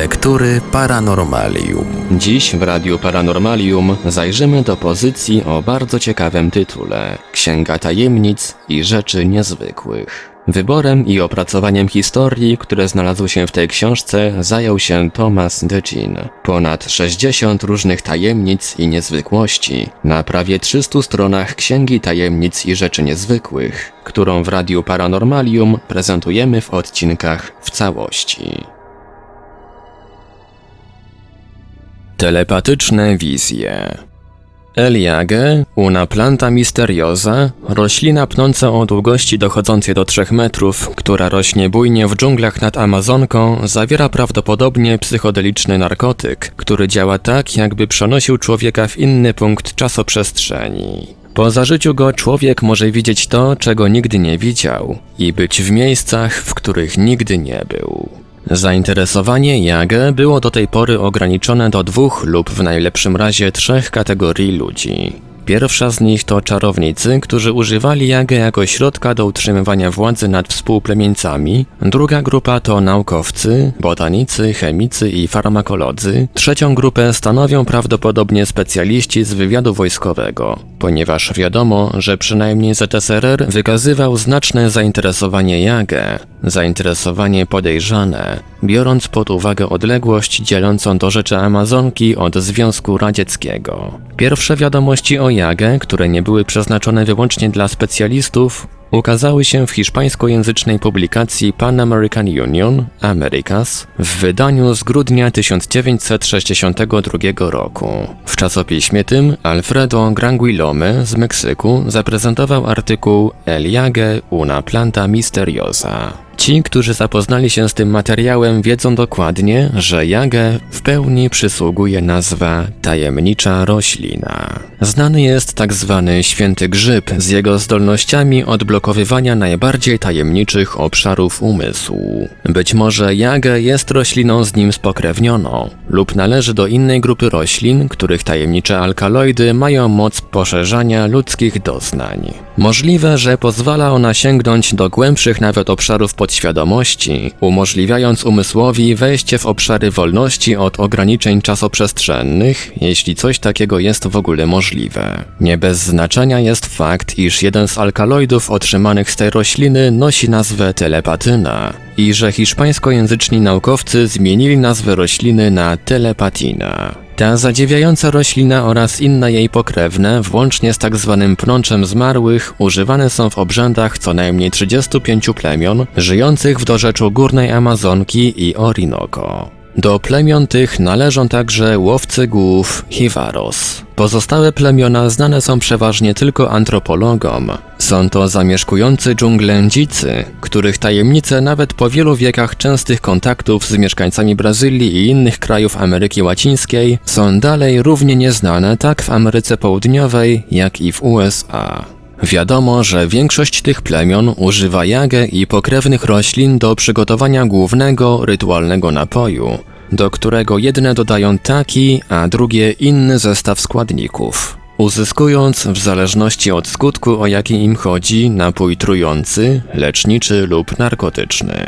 Lektury Paranormalium. Dziś w Radiu Paranormalium zajrzymy do pozycji o bardzo ciekawym tytule Księga Tajemnic i Rzeczy Niezwykłych. Wyborem i opracowaniem historii, które znalazły się w tej książce, zajął się Thomas DeGin. Ponad 60 różnych tajemnic i niezwykłości na prawie 300 stronach Księgi Tajemnic i Rzeczy Niezwykłych, którą w Radiu Paranormalium prezentujemy w odcinkach w całości. Telepatyczne wizje. Eliage, una planta misteriosa, roślina pnąca o długości dochodzącej do 3 metrów, która rośnie bujnie w dżunglach nad Amazonką, zawiera prawdopodobnie psychodeliczny narkotyk, który działa tak, jakby przenosił człowieka w inny punkt czasoprzestrzeni. Po zażyciu go człowiek może widzieć to, czego nigdy nie widział i być w miejscach, w których nigdy nie był. Zainteresowanie Jagę było do tej pory ograniczone do dwóch lub w najlepszym razie trzech kategorii ludzi. Pierwsza z nich to czarownicy, którzy używali Jagę jako środka do utrzymywania władzy nad współplemieńcami. Druga grupa to naukowcy, botanicy, chemicy i farmakolodzy. Trzecią grupę stanowią prawdopodobnie specjaliści z wywiadu wojskowego, ponieważ wiadomo, że przynajmniej ZSRR wykazywał znaczne zainteresowanie Jagę, zainteresowanie podejrzane, biorąc pod uwagę odległość dzielącą do rzeczy Amazonki od Związku Radzieckiego. Pierwsze wiadomości o Jagę, które nie były przeznaczone wyłącznie dla specjalistów, ukazały się w hiszpańskojęzycznej publikacji Pan American Union Americas w wydaniu z grudnia 1962 roku. W czasopiśmie tym Alfredo Granguilome z Meksyku zaprezentował artykuł El Jage una planta misteriosa. Ci, którzy zapoznali się z tym materiałem, wiedzą dokładnie, że jagę w pełni przysługuje nazwa tajemnicza roślina. Znany jest tak zwany święty grzyb z jego zdolnościami odblokowywania najbardziej tajemniczych obszarów umysłu. Być może jagę jest rośliną z nim spokrewnioną lub należy do innej grupy roślin, których tajemnicze alkaloidy mają moc poszerzania ludzkich doznań. Możliwe, że pozwala ona sięgnąć do głębszych nawet obszarów podświadomości, umożliwiając umysłowi wejście w obszary wolności od ograniczeń czasoprzestrzennych, jeśli coś takiego jest w ogóle możliwe. Nie bez znaczenia jest fakt, iż jeden z alkaloidów otrzymanych z tej rośliny nosi nazwę telepatyna i że hiszpańskojęzyczni naukowcy zmienili nazwę rośliny na telepatina. Ta zadziwiająca roślina oraz inne jej pokrewne, włącznie z tak zwanym pnączem zmarłych, używane są w obrzędach co najmniej 35 plemion żyjących w dorzeczu Górnej Amazonki i Orinoco. Do plemion tych należą także łowcy głów Hivaros. Pozostałe plemiona znane są przeważnie tylko antropologom. Są to zamieszkujący dżunglę dzicy, których tajemnice nawet po wielu wiekach częstych kontaktów z mieszkańcami Brazylii i innych krajów Ameryki Łacińskiej są dalej równie nieznane tak w Ameryce Południowej, jak i w USA. Wiadomo, że większość tych plemion używa jagę i pokrewnych roślin do przygotowania głównego rytualnego napoju, do którego jedne dodają taki, a drugie inny zestaw składników. Uzyskując, w zależności od skutku o jaki im chodzi, napój trujący, leczniczy lub narkotyczny.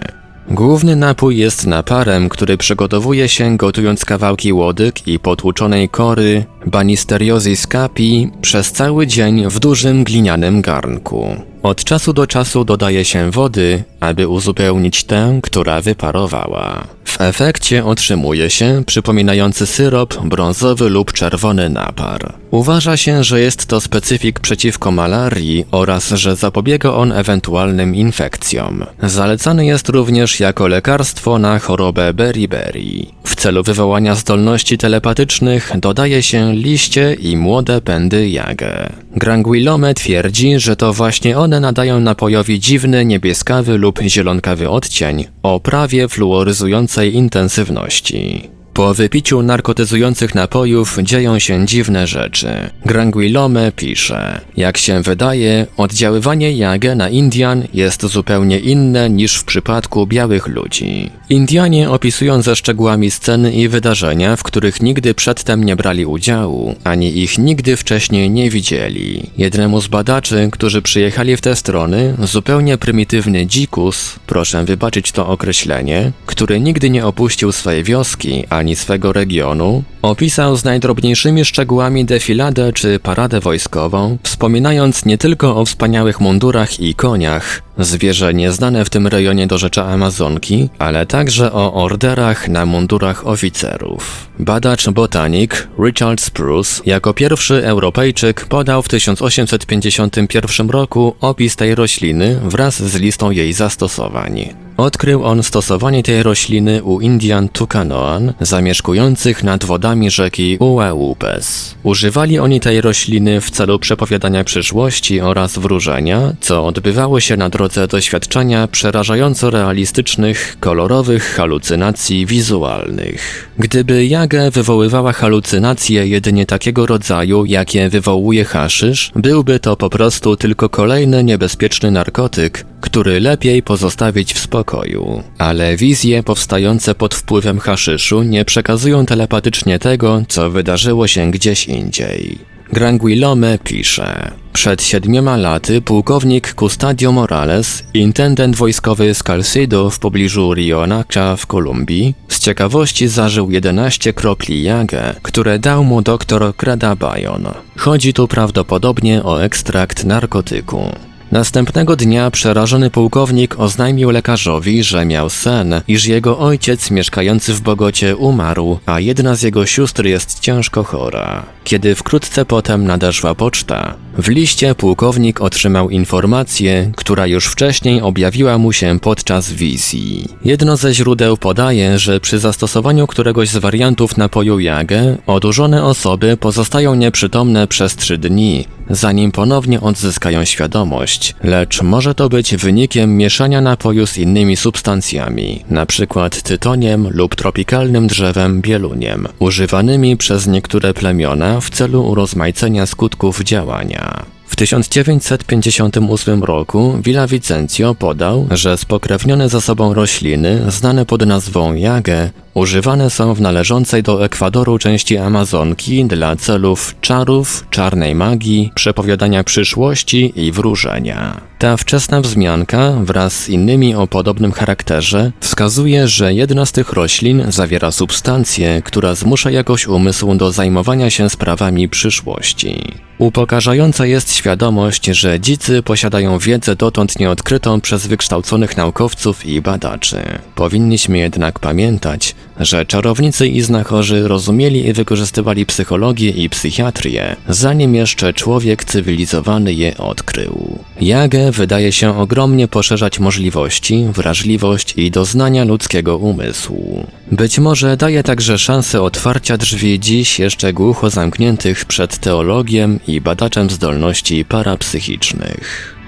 Główny napój jest naparem, który przygotowuje się gotując kawałki łodyg i potłuczonej kory Banisteriosis capi przez cały dzień w dużym glinianym garnku. Od czasu do czasu dodaje się wody, aby uzupełnić tę, która wyparowała. W efekcie otrzymuje się przypominający syrop brązowy lub czerwony napar. Uważa się, że jest to specyfik przeciwko malarii oraz że zapobiega on ewentualnym infekcjom. Zalecany jest również jako lekarstwo na chorobę beriberi. W celu wywołania zdolności telepatycznych dodaje się liście i młode pędy jagę. Granguilome twierdzi, że to właśnie one nadają napojowi dziwny niebieskawy lub zielonkawy odcień o prawie fluoryzującej intensywności. Po wypiciu narkotyzujących napojów dzieją się dziwne rzeczy. Granguilome pisze: Jak się wydaje, oddziaływanie Jagę na Indian jest zupełnie inne niż w przypadku białych ludzi. Indianie opisują ze szczegółami sceny i wydarzenia, w których nigdy przedtem nie brali udziału, ani ich nigdy wcześniej nie widzieli. Jednemu z badaczy, którzy przyjechali w te strony, zupełnie prymitywny dzikus, proszę wybaczyć to określenie, który nigdy nie opuścił swojej wioski ani swego regionu, opisał z najdrobniejszymi szczegółami defiladę czy paradę wojskową, wspominając nie tylko o wspaniałych mundurach i koniach, zwierzę nieznane w tym rejonie do rzecza Amazonki, ale także o orderach na mundurach oficerów. Badacz botanik Richard Spruce jako pierwszy Europejczyk podał w 1851 roku opis tej rośliny wraz z listą jej zastosowań. Odkrył on stosowanie tej rośliny u Indian Tucanoan zamieszkujących nad wodami rzeki Ueupes. Używali oni tej rośliny w celu przepowiadania przyszłości oraz wróżenia, co odbywało się na drodze doświadczenia przerażająco realistycznych, kolorowych halucynacji wizualnych. Gdyby jagę wywoływała halucynacje jedynie takiego rodzaju, jakie wywołuje haszysz, byłby to po prostu tylko kolejny niebezpieczny narkotyk, który lepiej pozostawić w spokoju. Ale wizje powstające pod wpływem haszyszu nie przekazują telepatycznie tego, co wydarzyło się gdzieś indziej. Granguilome pisze. Przed siedmioma laty pułkownik Custadio Morales, intendent wojskowy z Calcido w pobliżu Rionacha w Kolumbii, z ciekawości zażył 11 kropli jagę, które dał mu doktor Kradabayon. Chodzi tu prawdopodobnie o ekstrakt narkotyku. Następnego dnia przerażony pułkownik oznajmił lekarzowi, że miał sen, iż jego ojciec mieszkający w Bogocie umarł, a jedna z jego sióstr jest ciężko chora. Kiedy wkrótce potem nadeszła poczta, w liście pułkownik otrzymał informację, która już wcześniej objawiła mu się podczas wizji. Jedno ze źródeł podaje, że przy zastosowaniu któregoś z wariantów napoju jagę, odurzone osoby pozostają nieprzytomne przez trzy dni, zanim ponownie odzyskają świadomość, lecz może to być wynikiem mieszania napoju z innymi substancjami, np. tytoniem lub tropikalnym drzewem bieluniem, używanymi przez niektóre plemiona w celu urozmaicenia skutków działania. W 1958 roku Villa Vicencio podał, że spokrewnione ze sobą rośliny, znane pod nazwą jagę, używane są w należącej do Ekwadoru części Amazonki dla celów czarów, czarnej magii, przepowiadania przyszłości i wróżenia. Ta wczesna wzmianka, wraz z innymi o podobnym charakterze, wskazuje, że jedna z tych roślin zawiera substancję, która zmusza jakoś umysł do zajmowania się sprawami przyszłości. Upokarzająca jest świadomość, że dzicy posiadają wiedzę dotąd nieodkrytą przez wykształconych naukowców i badaczy. Powinniśmy jednak pamiętać, że czarownicy i znachorzy rozumieli i wykorzystywali psychologię i psychiatrię, zanim jeszcze człowiek cywilizowany je odkrył. Jagę wydaje się ogromnie poszerzać możliwości, wrażliwość i doznania ludzkiego umysłu. Być może daje także szansę otwarcia drzwi dziś jeszcze głucho zamkniętych przed teologiem i badaczem zdolności parapsychicznych.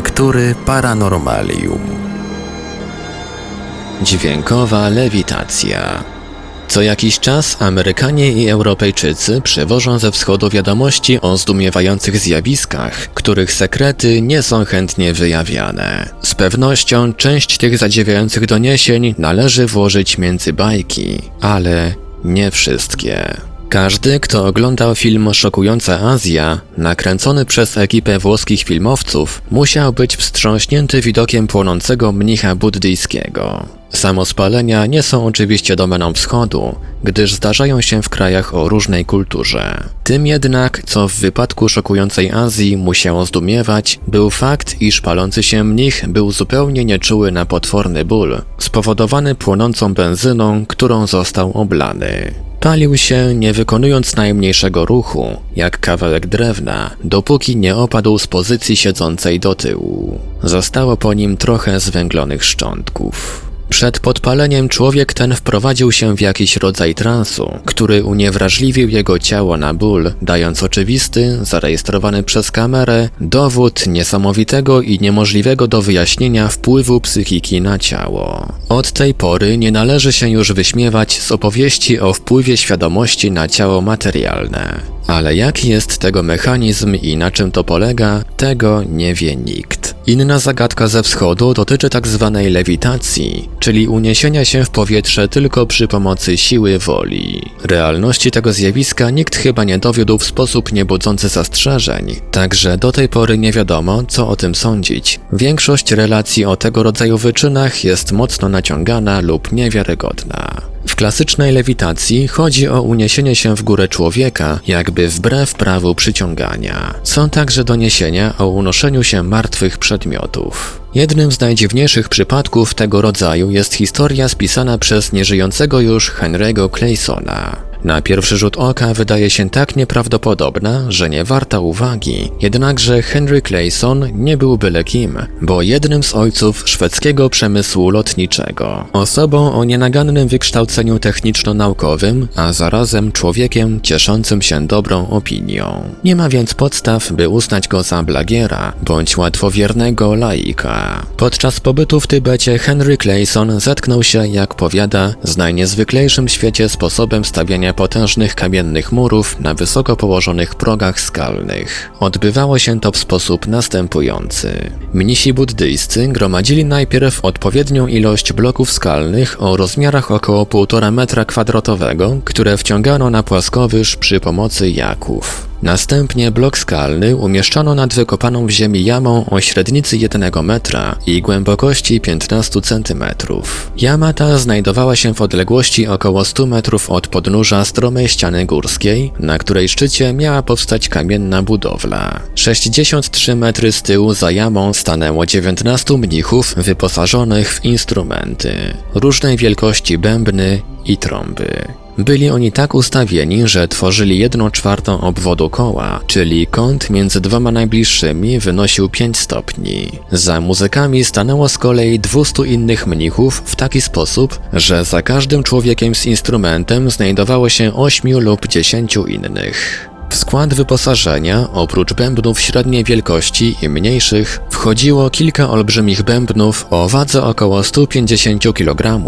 Lektury Paranormalium. Dźwiękowa lewitacja. Co jakiś czas Amerykanie i Europejczycy przywożą ze wschodu wiadomości o zdumiewających zjawiskach, których sekrety nie są chętnie wyjawiane. Z pewnością część tych zadziwiających doniesień należy włożyć między bajki, ale nie wszystkie. Każdy, kto oglądał film Szokująca Azja, nakręcony przez ekipę włoskich filmowców, musiał być wstrząśnięty widokiem płonącego mnicha buddyjskiego. Samospalenia nie są oczywiście domeną wschodu, gdyż zdarzają się w krajach o różnej kulturze. Tym jednak, co w wypadku szokującej Azji musiało zdumiewać, był fakt, iż palący się mnich był zupełnie nieczuły na potworny ból, spowodowany płonącą benzyną, którą został oblany. Palił się, nie wykonując najmniejszego ruchu, jak kawałek drewna, dopóki nie opadł z pozycji siedzącej do tyłu. Zostało po nim trochę zwęglonych szczątków. Przed podpaleniem człowiek ten wprowadził się w jakiś rodzaj transu, który uniewrażliwił jego ciało na ból, dając oczywisty, zarejestrowany przez kamerę, dowód niesamowitego i niemożliwego do wyjaśnienia wpływu psychiki na ciało. Od tej pory nie należy się już wyśmiewać z opowieści o wpływie świadomości na ciało materialne. Ale jaki jest tego mechanizm i na czym to polega, tego nie wie nikt. Inna zagadka ze wschodu dotyczy tak zwanej lewitacji, czyli uniesienia się w powietrze tylko przy pomocy siły woli. Realności tego zjawiska nikt chyba nie dowiódł w sposób niebudzący zastrzeżeń, także do tej pory nie wiadomo, co o tym sądzić. Większość relacji o tego rodzaju wyczynach jest mocno naciągana lub niewiarygodna. Klasycznej lewitacji chodzi o uniesienie się w górę człowieka, jakby wbrew prawu przyciągania. Są także doniesienia o unoszeniu się martwych przedmiotów. Jednym z najdziwniejszych przypadków tego rodzaju jest historia spisana przez nieżyjącego już Henry'ego Claysona. Na pierwszy rzut oka wydaje się tak nieprawdopodobna, że nie warta uwagi. Jednakże Henry Clayson nie był byle kim, bo jednym z ojców szwedzkiego przemysłu lotniczego. Osobą o nienagannym wykształceniu techniczno-naukowym, a zarazem człowiekiem cieszącym się dobrą opinią. Nie ma więc podstaw, by uznać go za blagiera bądź łatwowiernego laika. Podczas pobytu w Tybecie Henry Clayson zetknął się, jak powiada, z najniezwyklejszym świecie sposobem stawiania potężnych kamiennych murów na wysoko położonych progach skalnych. Odbywało się to w sposób następujący. Mnisi buddyjscy gromadzili najpierw odpowiednią ilość bloków skalnych o rozmiarach około 1,5 metra kwadratowego, które wciągano na płaskowyż przy pomocy jaków. Następnie blok skalny umieszczono nad wykopaną w ziemi jamą o średnicy 1 metra i głębokości 15 cm. Jama ta znajdowała się w odległości około 100 metrów od podnóża stromej ściany górskiej, na której szczycie miała powstać kamienna budowla. 63 metry z tyłu za jamą stanęło 19 mnichów wyposażonych w instrumenty, różnej wielkości bębny i trąby. Byli oni tak ustawieni, że tworzyli jedną czwartą obwodu koła, czyli kąt między dwoma najbliższymi wynosił 5 stopni. Za muzykami stanęło z kolei 200 innych mnichów w taki sposób, że za każdym człowiekiem z instrumentem znajdowało się 8 lub 10 innych. W skład wyposażenia, oprócz bębnów średniej wielkości i mniejszych, wchodziło kilka olbrzymich bębnów o wadze około 150 kg,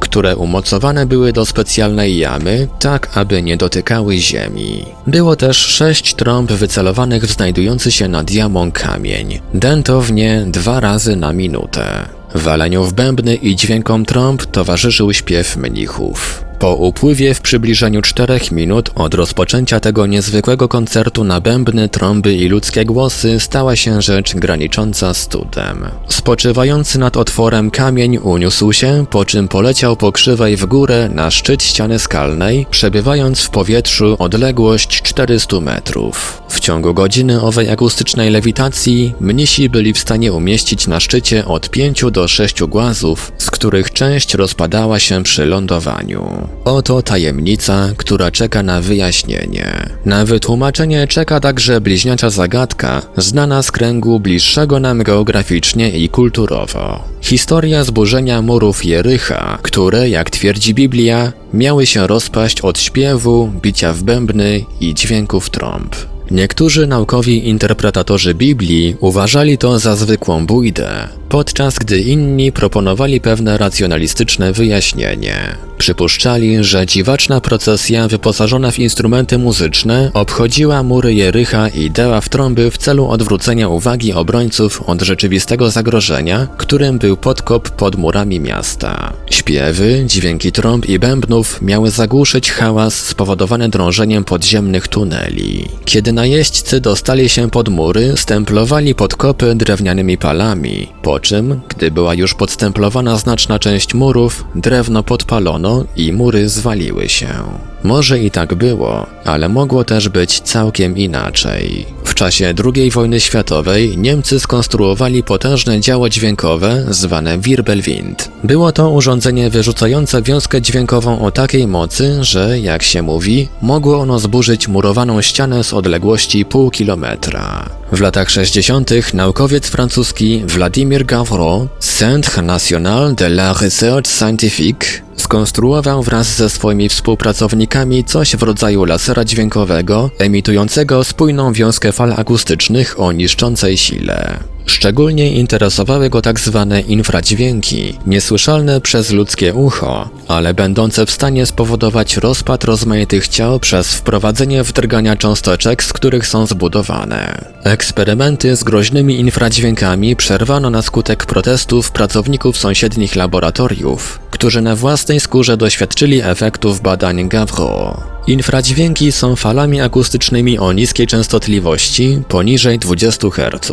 które umocowane były do specjalnej jamy, tak aby nie dotykały ziemi. Było też sześć trąb wycelowanych w znajdujący się nad jamą kamień, dentownie dwa razy na minutę. Waleniu w bębny i dźwiękom trąb towarzyszył śpiew mnichów. Po upływie w przybliżeniu czterech minut od rozpoczęcia tego niezwykłego koncertu na bębny, trąby i ludzkie głosy stała się rzecz granicząca z cudem. Spoczywający nad otworem kamień uniósł się, po czym poleciał po krzywej w górę na szczyt ściany skalnej, przebywając w powietrzu odległość 400 metrów. W ciągu godziny owej akustycznej lewitacji mnisi byli w stanie umieścić na szczycie od 5 do 6 głazów, z których część rozpadała się przy lądowaniu. Oto tajemnica, która czeka na wyjaśnienie. Na wytłumaczenie czeka także bliźniacza zagadka, znana z kręgu bliższego nam geograficznie i kulturowo. Historia zburzenia murów Jericha, które, jak twierdzi Biblia, miały się rozpaść od śpiewu, bicia w bębny i dźwięków trąb. Niektórzy naukowi interpretatorzy Biblii uważali to za zwykłą bójdę, podczas gdy inni proponowali pewne racjonalistyczne wyjaśnienie. Przypuszczali, że dziwaczna procesja wyposażona w instrumenty muzyczne obchodziła mury Jericha i dała w trąby w celu odwrócenia uwagi obrońców od rzeczywistego zagrożenia, którym był podkop pod murami miasta. Śpiewy, dźwięki trąb i bębnów miały zagłuszyć hałas spowodowany drążeniem podziemnych tuneli. Kiedy najeźdźcy dostali się pod mury, stemplowali podkopy drewnianymi palami, po czym, gdy była już podstemplowana znaczna część murów, drewno podpalono i mury zwaliły się. Może i tak było, ale mogło też być całkiem inaczej. Czasie II wojny światowej Niemcy skonstruowali potężne działo dźwiękowe zwane Wirbelwind. Było to urządzenie wyrzucające wiązkę dźwiękową o takiej mocy, że, jak się mówi, mogło ono zburzyć murowaną ścianę z odległości pół kilometra. W latach 60. naukowiec francuski Vladimir Gavro, Centre National de la Recherche Scientifique, skonstruował wraz ze swoimi współpracownikami coś w rodzaju lasera dźwiękowego, emitującego spójną wiązkę fal akustycznych o niszczącej sile. Szczególnie interesowały go tak zwane infradźwięki, niesłyszalne przez ludzkie ucho, ale będące w stanie spowodować rozpad rozmaitych ciał przez wprowadzenie wdrgania cząsteczek, z których są zbudowane. Eksperymenty z groźnymi infradźwiękami przerwano na skutek protestów pracowników sąsiednich laboratoriów, którzy na własnej skórze doświadczyli efektów badań Gavro. Infradźwięki są falami akustycznymi o niskiej częstotliwości poniżej 20 Hz.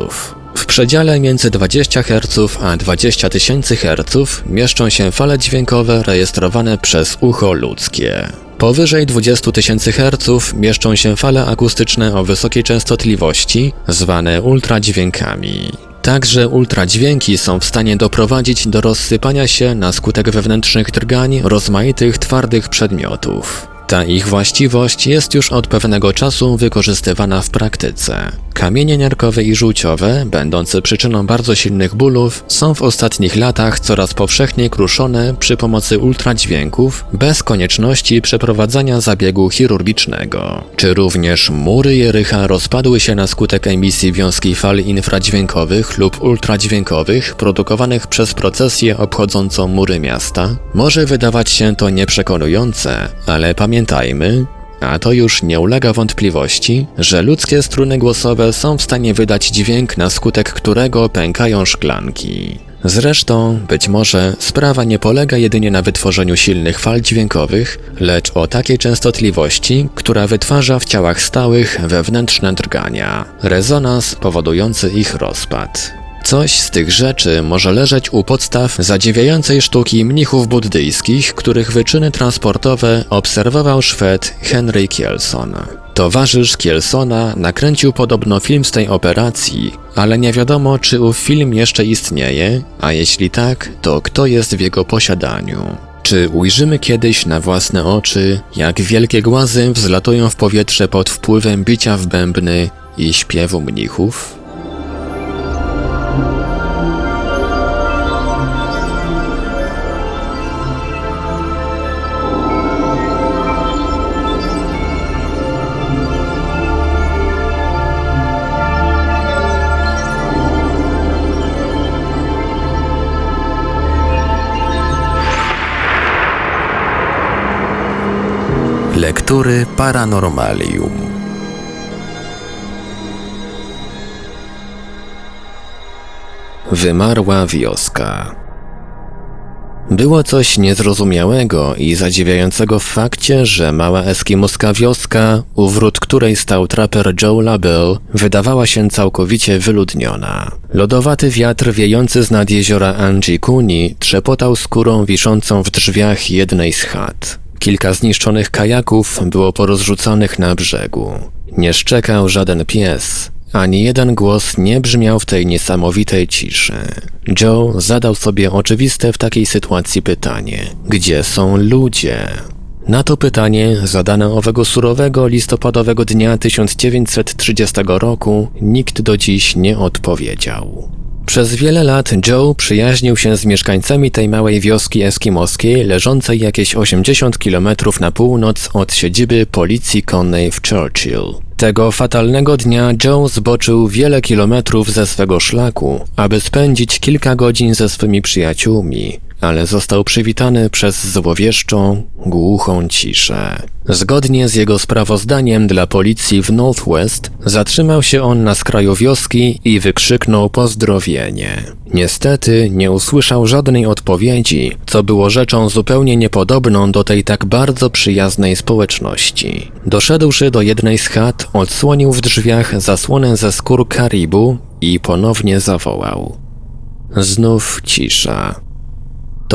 W przedziale między 20 Hz a 20 tysięcy Hz mieszczą się fale dźwiękowe rejestrowane przez ucho ludzkie. Powyżej 20 tysięcy Hz mieszczą się fale akustyczne o wysokiej częstotliwości, zwane ultradźwiękami. Także ultradźwięki są w stanie doprowadzić do rozsypania się na skutek wewnętrznych drgań rozmaitych twardych przedmiotów. Ta ich właściwość jest już od pewnego czasu wykorzystywana w praktyce. Kamienie nerkowe i żółciowe, będące przyczyną bardzo silnych bólów, są w ostatnich latach coraz powszechniej kruszone przy pomocy ultradźwięków, bez konieczności przeprowadzania zabiegu chirurgicznego. Czy również mury Jericha rozpadły się na skutek emisji wiązki fal infradźwiękowych lub ultradźwiękowych produkowanych przez procesję obchodzącą mury miasta? Może wydawać się to nieprzekonujące, ale pamiętajmy, a to już nie ulega wątpliwości, że ludzkie struny głosowe są w stanie wydać dźwięk, na skutek którego pękają szklanki. Zresztą, być może, sprawa nie polega jedynie na wytworzeniu silnych fal dźwiękowych, lecz o takiej częstotliwości, która wytwarza w ciałach stałych wewnętrzne drgania, rezonans powodujący ich rozpad. Coś z tych rzeczy może leżeć u podstaw zadziwiającej sztuki mnichów buddyjskich, których wyczyny transportowe obserwował Szwed Henry Kielson. Towarzysz Kielsona nakręcił podobno film z tej operacji, ale nie wiadomo, czy ów film jeszcze istnieje, a jeśli tak, to kto jest w jego posiadaniu. Czy ujrzymy kiedyś na własne oczy, jak wielkie głazy wzlatują w powietrze pod wpływem bicia w bębny i śpiewu mnichów? Paranormalium. Wymarła wioska. Było coś niezrozumiałego i zadziwiającego w fakcie, że mała eskimoska wioska, u wrót której stał traper Joe Labelle, wydawała się całkowicie wyludniona. Lodowaty wiatr wiejący z nad jeziora Anjikuni trzepotał skórą wiszącą w drzwiach jednej z chat. Kilka zniszczonych kajaków było porozrzucanych na brzegu. Nie szczekał żaden pies, ani jeden głos nie brzmiał w tej niesamowitej ciszy. Joe zadał sobie oczywiste w takiej sytuacji pytanie: gdzie są ludzie? Na to pytanie, zadane owego surowego listopadowego dnia 1930 roku, nikt do dziś nie odpowiedział. Przez wiele lat Joe przyjaźnił się z mieszkańcami tej małej wioski eskimoskiej, leżącej jakieś 80 km na północ od siedziby policji konnej w Churchill. Tego fatalnego dnia Joe zboczył wiele kilometrów ze swego szlaku, aby spędzić kilka godzin ze swymi przyjaciółmi, ale został przywitany przez złowieszczą, głuchą ciszę. Zgodnie z jego sprawozdaniem dla policji w Northwest, zatrzymał się on na skraju wioski i wykrzyknął pozdrowienie. Niestety nie usłyszał żadnej odpowiedzi, co było rzeczą zupełnie niepodobną do tej tak bardzo przyjaznej społeczności. Doszedłszy do jednej z chat, odsłonił w drzwiach zasłonę ze skór karibu i ponownie zawołał. Znów cisza.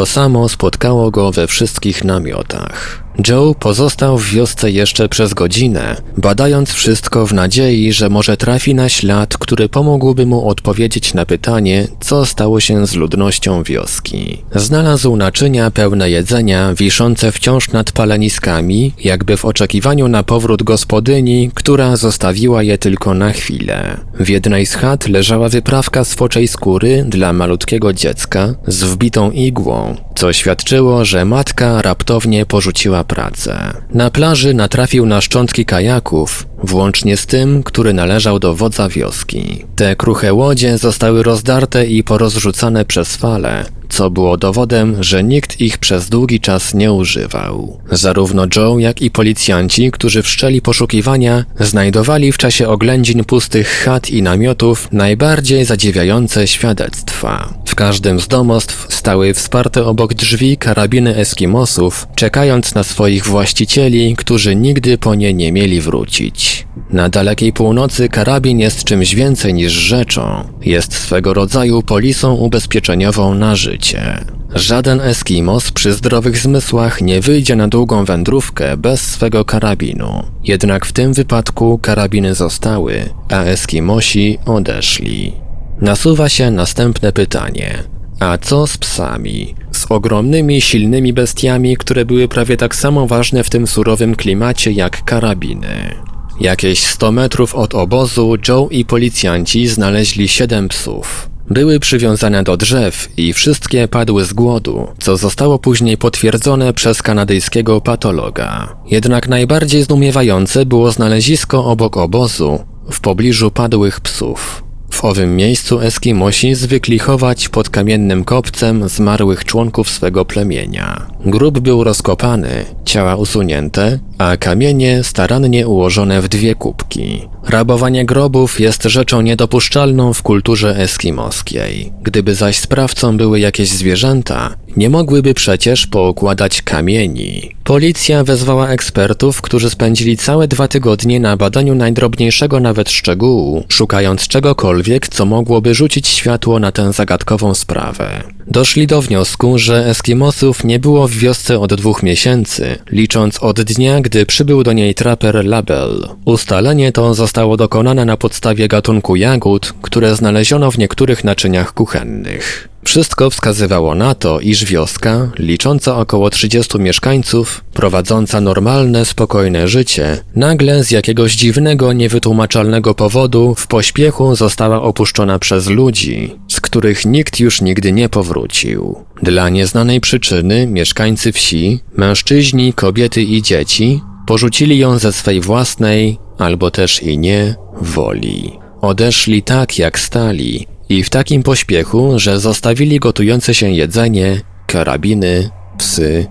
To samo spotkało go we wszystkich namiotach. Joe pozostał w wiosce jeszcze przez godzinę, badając wszystko w nadziei, że może trafi na ślad, który pomógłby mu odpowiedzieć na pytanie, co stało się z ludnością wioski. Znalazł naczynia pełne jedzenia, wiszące wciąż nad paleniskami, jakby w oczekiwaniu na powrót gospodyni, która zostawiła je tylko na chwilę. W jednej z chat leżała wyprawka z foczej skóry dla malutkiego dziecka z wbitą igłą, co świadczyło, że matka raptownie porzuciła pracę. Na plaży natrafił na szczątki kajaków, włącznie z tym, który należał do wodza wioski. Te kruche łodzie zostały rozdarte i porozrzucane przez fale, co było dowodem, że nikt ich przez długi czas nie używał. Zarówno Joe, jak i policjanci, którzy wszczęli poszukiwania, znajdowali w czasie oględzin pustych chat i namiotów najbardziej zadziwiające świadectwa. W każdym z domostw stały wsparte obok drzwi karabiny Eskimosów, czekając na swoich właścicieli, którzy nigdy po nie nie mieli wrócić. Na dalekiej północy karabin jest czymś więcej niż rzeczą. Jest swego rodzaju polisą ubezpieczeniową na życie. Żaden Eskimos przy zdrowych zmysłach nie wyjdzie na długą wędrówkę bez swego karabinu. Jednak w tym wypadku karabiny zostały, a Eskimosi odeszli. Nasuwa się następne pytanie. A co z psami? Z ogromnymi, silnymi bestiami, które były prawie tak samo ważne w tym surowym klimacie jak karabiny. Jakieś 100 metrów od obozu Joe i policjanci znaleźli siedem psów. Były przywiązane do drzew i wszystkie padły z głodu, co zostało później potwierdzone przez kanadyjskiego patologa. Jednak najbardziej zdumiewające było znalezisko obok obozu, w pobliżu padłych psów. W owym miejscu Eskimosi zwykli chować pod kamiennym kopcem zmarłych członków swego plemienia. Grób był rozkopany, ciała usunięte, a kamienie starannie ułożone w dwie kubki. Rabowanie grobów jest rzeczą niedopuszczalną w kulturze eskimoskiej. Gdyby zaś sprawcą były jakieś zwierzęta, nie mogłyby przecież poukładać kamieni. Policja wezwała ekspertów, którzy spędzili całe dwa tygodnie na badaniu najdrobniejszego nawet szczegółu, szukając czegokolwiek, co mogłoby rzucić światło na tę zagadkową sprawę. Doszli do wniosku, że Eskimosów nie było w wiosce od dwóch miesięcy, licząc od dnia, gdy przybył do niej traper Label. Ustalenie to zostało dokonane na podstawie gatunku jagód, które znaleziono w niektórych naczyniach kuchennych. Wszystko wskazywało na to, iż wioska, licząca około 30 mieszkańców, prowadząca normalne, spokojne życie, nagle z jakiegoś dziwnego, niewytłumaczalnego powodu w pośpiechu została opuszczona przez ludzi, z których nikt już nigdy nie powrócił. Dla nieznanej przyczyny mieszkańcy wsi, mężczyźni, kobiety i dzieci porzucili ją ze swej własnej, albo też i nie, woli. Odeszli tak jak stali, i w takim pośpiechu, że zostawili gotujące się jedzenie, karabiny, psy,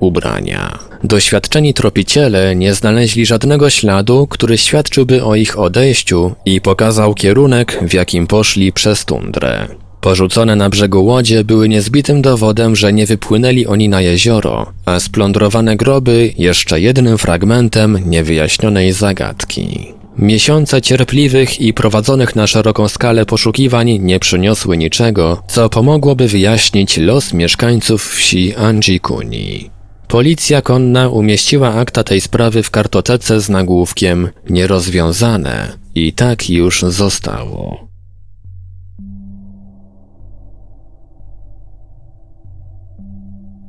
ubrania. Doświadczeni tropiciele nie znaleźli żadnego śladu, który świadczyłby o ich odejściu i pokazał kierunek, w jakim poszli przez tundrę. Porzucone na brzegu łodzie były niezbitym dowodem, że nie wypłynęli oni na jezioro, a splądrowane groby jeszcze jednym fragmentem niewyjaśnionej zagadki. Miesiące cierpliwych i prowadzonych na szeroką skalę poszukiwań nie przyniosły niczego, co pomogłoby wyjaśnić los mieszkańców wsi Anjikuni. Policja konna umieściła akta tej sprawy w kartotece z nagłówkiem nierozwiązane i tak już zostało.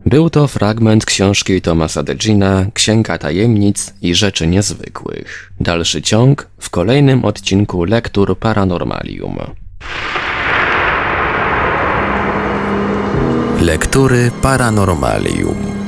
Był to fragment książki Tomasa Degina Księga Tajemnic i Rzeczy Niezwykłych. Dalszy ciąg w kolejnym odcinku Lektur Paranormalium. Lektury Paranormalium.